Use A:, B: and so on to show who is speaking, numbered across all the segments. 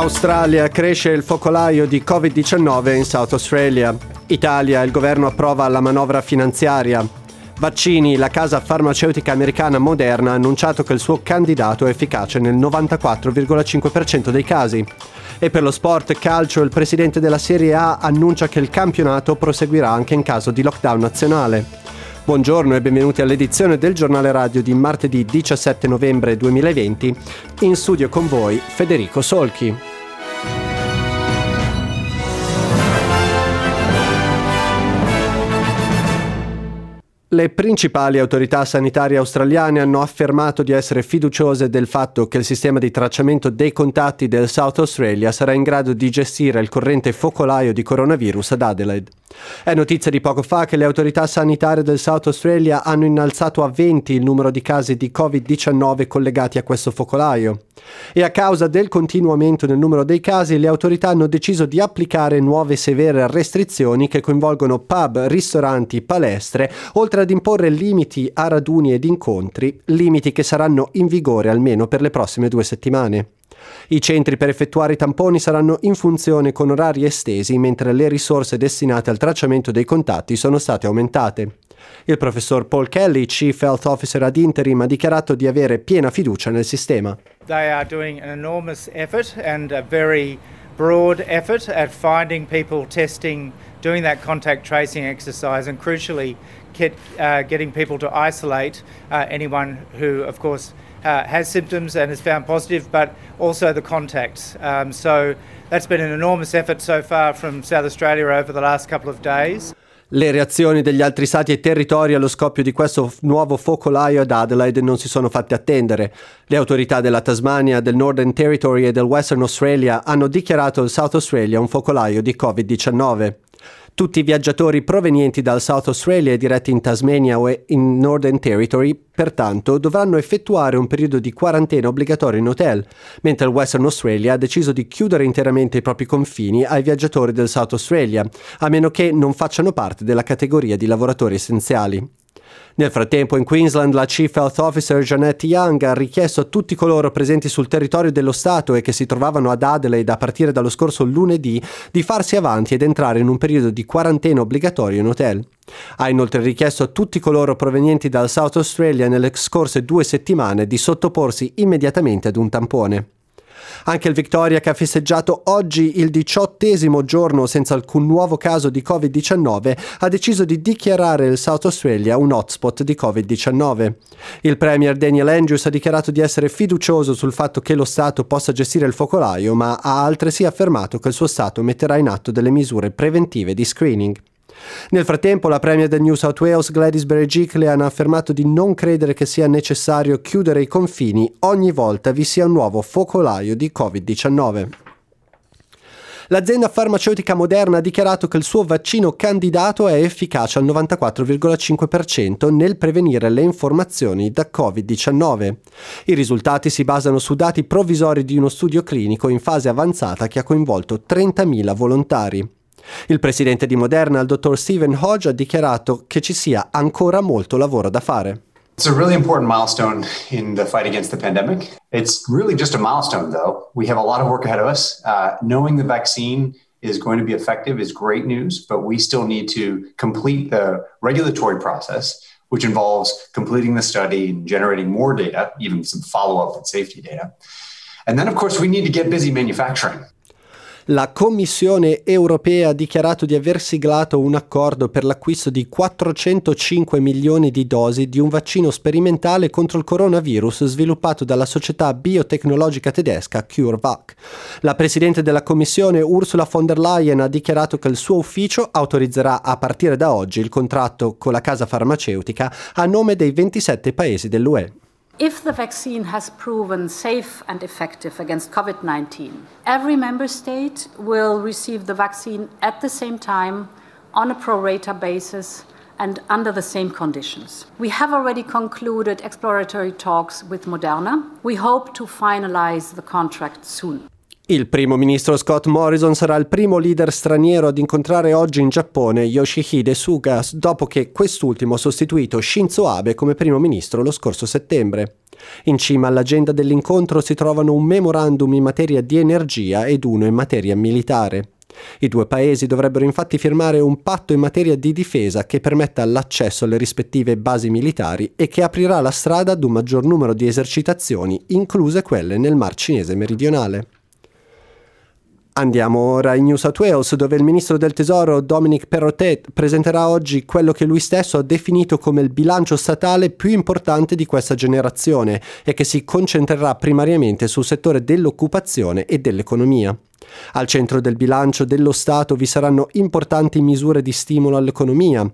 A: Australia cresce il focolaio di Covid-19 in South Australia. Italia, il governo approva la manovra finanziaria. Vaccini, la casa farmaceutica americana Moderna ha annunciato che il suo candidato è efficace nel 94,5% dei casi. E per lo sport calcio, il presidente della Serie A annuncia che il campionato proseguirà anche in caso di lockdown nazionale. Buongiorno e benvenuti all'edizione del giornale radio di martedì 17 novembre 2020. In studio con voi Federico Solchi. Le principali autorità sanitarie australiane hanno affermato di essere fiduciose del fatto che il sistema di tracciamento dei contatti del South Australia sarà in grado di gestire il corrente focolaio di coronavirus ad Adelaide. È notizia di poco fa che le autorità sanitarie del South Australia hanno innalzato a 20 il numero di casi di Covid-19 collegati a questo focolaio. E a causa del continuo aumento nel numero dei casi, le autorità hanno deciso di applicare nuove severe restrizioni che coinvolgono pub, ristoranti, palestre, oltre ad imporre limiti a raduni ed incontri, limiti che saranno in vigore almeno per le prossime due settimane. I centri per effettuare i tamponi saranno in funzione con orari estesi, mentre le risorse destinate al tracciamento dei contatti sono state aumentate. Il professor Paul Kelly, Chief Health Officer ad interim, ha dichiarato di avere piena fiducia nel sistema.
B: They are doing an enormous effort and a very broad effort at finding people testing, doing that contact tracing exercise, and crucially, get, uh, getting people to isolate uh, anyone who, of course, uh, has symptoms and is found positive, but also the contacts. Um, so that's been an enormous effort so far from South Australia over the last couple of days.
A: Le reazioni degli altri stati e territori allo scoppio di questo nuovo focolaio ad Adelaide non si sono fatte attendere. Le autorità della Tasmania, del Northern Territory e del Western Australia hanno dichiarato il South Australia un focolaio di Covid-19. Tutti i viaggiatori provenienti dal South Australia diretti in Tasmania o in Northern Territory, pertanto, dovranno effettuare un periodo di quarantena obbligatorio in hotel, mentre il Western Australia ha deciso di chiudere interamente i propri confini ai viaggiatori del South Australia, a meno che non facciano parte della categoria di lavoratori essenziali. Nel frattempo in Queensland la Chief Health Officer Janet Young ha richiesto a tutti coloro presenti sul territorio dello Stato e che si trovavano ad Adelaide a partire dallo scorso lunedì di farsi avanti ed entrare in un periodo di quarantena obbligatorio in hotel. Ha inoltre richiesto a tutti coloro provenienti dal South Australia nelle scorse due settimane di sottoporsi immediatamente ad un tampone. Anche il Victoria, che ha festeggiato oggi il diciottesimo giorno senza alcun nuovo caso di Covid-19, ha deciso di dichiarare il South Australia un hotspot di Covid-19. Il Premier Daniel Andrews ha dichiarato di essere fiducioso sul fatto che lo Stato possa gestire il focolaio, ma ha altresì affermato che il suo Stato metterà in atto delle misure preventive di screening. Nel frattempo, la Premier del New South Wales Gladys Berejiklian ha affermato di non credere che sia necessario chiudere i confini ogni volta vi sia un nuovo focolaio di Covid-19. L'azienda farmaceutica Moderna ha dichiarato che il suo vaccino candidato è efficace al 94,5% nel prevenire le informazioni da Covid-19. I risultati si basano su dati provvisori di uno studio clinico in fase avanzata che ha coinvolto 30.000 volontari. Il presidente di Moderna, il dottor Stephen Hodge, ha dichiarato che ci sia ancora molto lavoro da fare.
C: It's a really important milestone in the fight against the pandemic. It's really just a milestone, though. We have a lot of work ahead of us. Uh, knowing the vaccine is going to be effective is great news, but we still need to complete the regulatory process, which involves completing the study and generating more data, even some follow up and safety data. And then, of course, we need to get busy manufacturing.
A: La Commissione europea ha dichiarato di aver siglato un accordo per l'acquisto di 405 milioni di dosi di un vaccino sperimentale contro il coronavirus sviluppato dalla società biotecnologica tedesca CureVac. La Presidente della Commissione Ursula von der Leyen ha dichiarato che il suo ufficio autorizzerà a partire da oggi il contratto con la casa farmaceutica a nome dei 27 paesi dell'UE.
D: If the vaccine has proven safe and effective against COVID 19, every member state will receive the vaccine at the same time on a pro rata basis and under the same conditions. We have already concluded exploratory talks with Moderna. We hope to finalize the contract soon.
A: Il primo ministro Scott Morrison sarà il primo leader straniero ad incontrare oggi in Giappone Yoshihide Suga dopo che quest'ultimo ha sostituito Shinzo Abe come primo ministro lo scorso settembre. In cima all'agenda dell'incontro si trovano un memorandum in materia di energia ed uno in materia militare. I due paesi dovrebbero infatti firmare un patto in materia di difesa che permetta l'accesso alle rispettive basi militari e che aprirà la strada ad un maggior numero di esercitazioni, incluse quelle nel Mar Cinese meridionale. Andiamo ora in New South Wales, dove il ministro del Tesoro Dominic Perrottet presenterà oggi quello che lui stesso ha definito come il bilancio statale più importante di questa generazione e che si concentrerà primariamente sul settore dell'occupazione e dell'economia. Al centro del bilancio dello Stato vi saranno importanti misure di stimolo all'economia.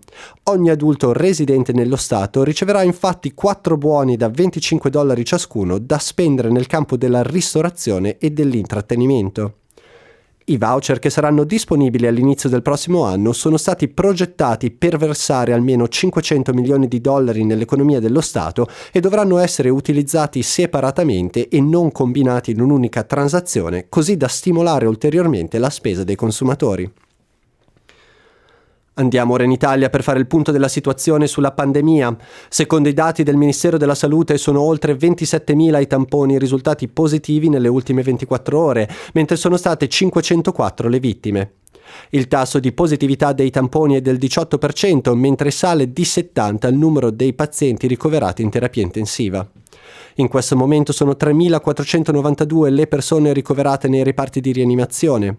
A: Ogni adulto residente nello Stato riceverà infatti 4 buoni da 25 dollari ciascuno da spendere nel campo della ristorazione e dell'intrattenimento. I voucher che saranno disponibili all'inizio del prossimo anno sono stati progettati per versare almeno 500 milioni di dollari nell'economia dello Stato e dovranno essere utilizzati separatamente e non combinati in un'unica transazione, così da stimolare ulteriormente la spesa dei consumatori. Andiamo ora in Italia per fare il punto della situazione sulla pandemia. Secondo i dati del Ministero della Salute sono oltre 27.000 i tamponi risultati positivi nelle ultime 24 ore, mentre sono state 504 le vittime. Il tasso di positività dei tamponi è del 18%, mentre sale di 70 il numero dei pazienti ricoverati in terapia intensiva. In questo momento sono 3.492 le persone ricoverate nei reparti di rianimazione.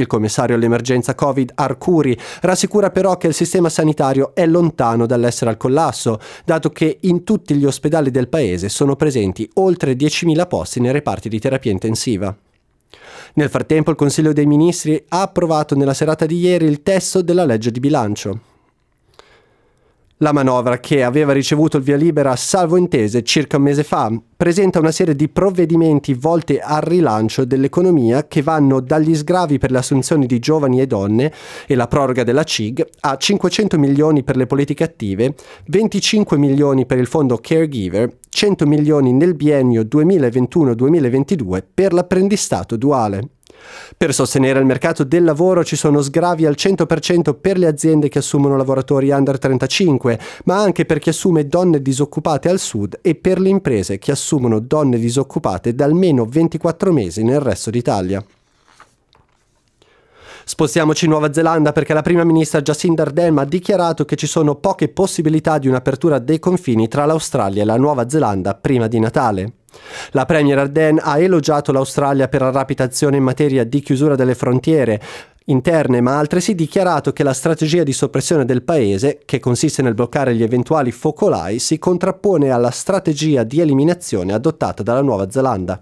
A: Il commissario all'emergenza Covid Arcuri rassicura però che il sistema sanitario è lontano dall'essere al collasso, dato che in tutti gli ospedali del paese sono presenti oltre 10.000 posti nei reparti di terapia intensiva. Nel frattempo il Consiglio dei Ministri ha approvato nella serata di ieri il testo della legge di bilancio. La manovra, che aveva ricevuto il via libera salvo intese circa un mese fa, presenta una serie di provvedimenti volti al rilancio dell'economia che vanno dagli sgravi per le assunzioni di giovani e donne e la proroga della CIG a 500 milioni per le politiche attive, 25 milioni per il fondo Caregiver, 100 milioni nel biennio 2021-2022 per l'apprendistato duale. Per sostenere il mercato del lavoro ci sono sgravi al 100% per le aziende che assumono lavoratori under 35, ma anche per chi assume donne disoccupate al sud e per le imprese che assumono donne disoccupate da almeno 24 mesi nel resto d'Italia. Spostiamoci in Nuova Zelanda perché la prima ministra Jacinda Ardern ha dichiarato che ci sono poche possibilità di un'apertura dei confini tra l'Australia e la Nuova Zelanda prima di Natale. La Premier Ardern ha elogiato l'Australia per la rapida azione in materia di chiusura delle frontiere interne, ma ha altresì dichiarato che la strategia di soppressione del paese, che consiste nel bloccare gli eventuali focolai, si contrappone alla strategia di eliminazione adottata dalla Nuova Zelanda.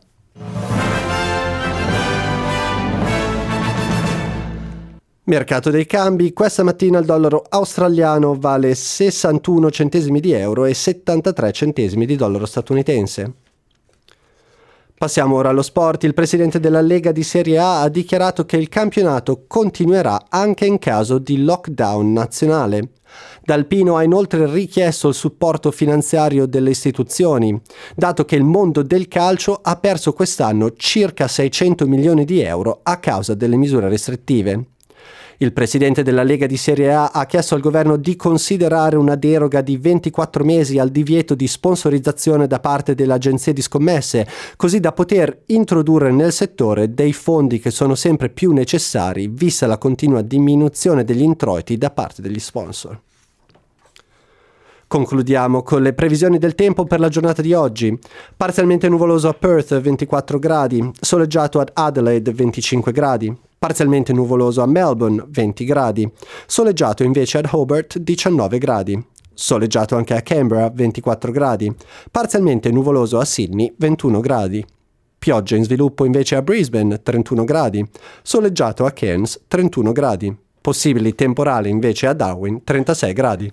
A: Mercato dei cambi, questa mattina il dollaro australiano vale 61 centesimi di euro e 73 centesimi di dollaro statunitense. Passiamo ora allo sport. Il presidente della Lega di Serie A ha dichiarato che il campionato continuerà anche in caso di lockdown nazionale. Dalpino ha inoltre richiesto il supporto finanziario delle istituzioni, dato che il mondo del calcio ha perso quest'anno circa 600 milioni di euro a causa delle misure restrittive. Il presidente della Lega di Serie A ha chiesto al governo di considerare una deroga di 24 mesi al divieto di sponsorizzazione da parte delle agenzie di scommesse, così da poter introdurre nel settore dei fondi che sono sempre più necessari, vista la continua diminuzione degli introiti da parte degli sponsor. Concludiamo con le previsioni del tempo per la giornata di oggi. Parzialmente nuvoloso a Perth 24 gradi, soleggiato ad Adelaide 25 gradi, parzialmente nuvoloso a Melbourne 20 gradi, soleggiato invece ad Hobart 19 gradi, soleggiato anche a Canberra 24 gradi, parzialmente nuvoloso a Sydney 21 gradi. Pioggia in sviluppo invece a Brisbane 31 gradi, soleggiato a Cairns 31 gradi, possibili temporali invece a Darwin 36 gradi.